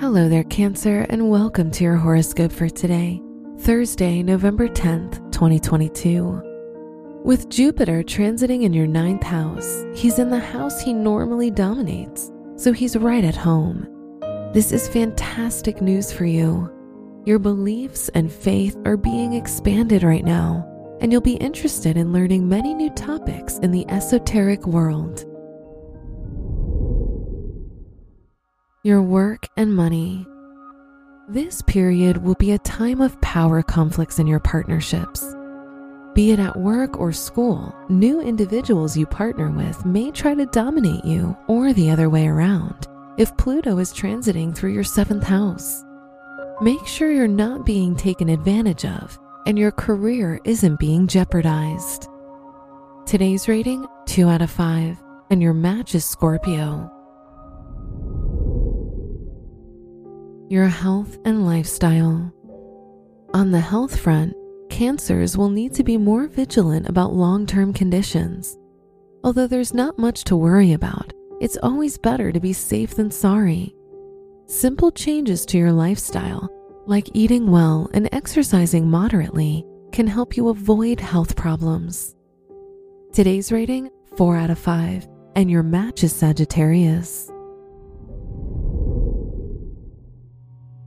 Hello there, Cancer, and welcome to your horoscope for today, Thursday, November 10th, 2022. With Jupiter transiting in your ninth house, he's in the house he normally dominates, so he's right at home. This is fantastic news for you. Your beliefs and faith are being expanded right now, and you'll be interested in learning many new topics in the esoteric world. Your work and money. This period will be a time of power conflicts in your partnerships. Be it at work or school, new individuals you partner with may try to dominate you or the other way around if Pluto is transiting through your seventh house. Make sure you're not being taken advantage of and your career isn't being jeopardized. Today's rating 2 out of 5, and your match is Scorpio. Your health and lifestyle. On the health front, cancers will need to be more vigilant about long term conditions. Although there's not much to worry about, it's always better to be safe than sorry. Simple changes to your lifestyle, like eating well and exercising moderately, can help you avoid health problems. Today's rating 4 out of 5, and your match is Sagittarius.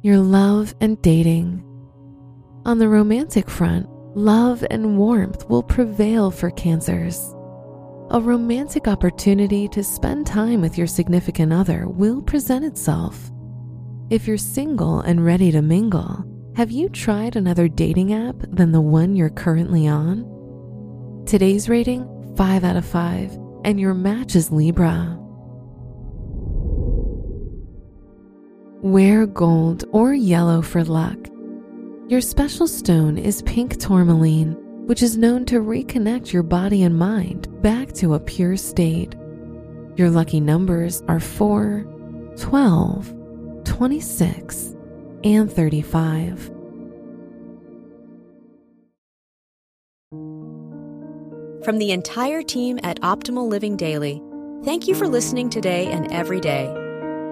Your love and dating. On the romantic front, love and warmth will prevail for Cancers. A romantic opportunity to spend time with your significant other will present itself. If you're single and ready to mingle, have you tried another dating app than the one you're currently on? Today's rating 5 out of 5, and your match is Libra. Wear gold or yellow for luck. Your special stone is pink tourmaline, which is known to reconnect your body and mind back to a pure state. Your lucky numbers are 4, 12, 26, and 35. From the entire team at Optimal Living Daily, thank you for listening today and every day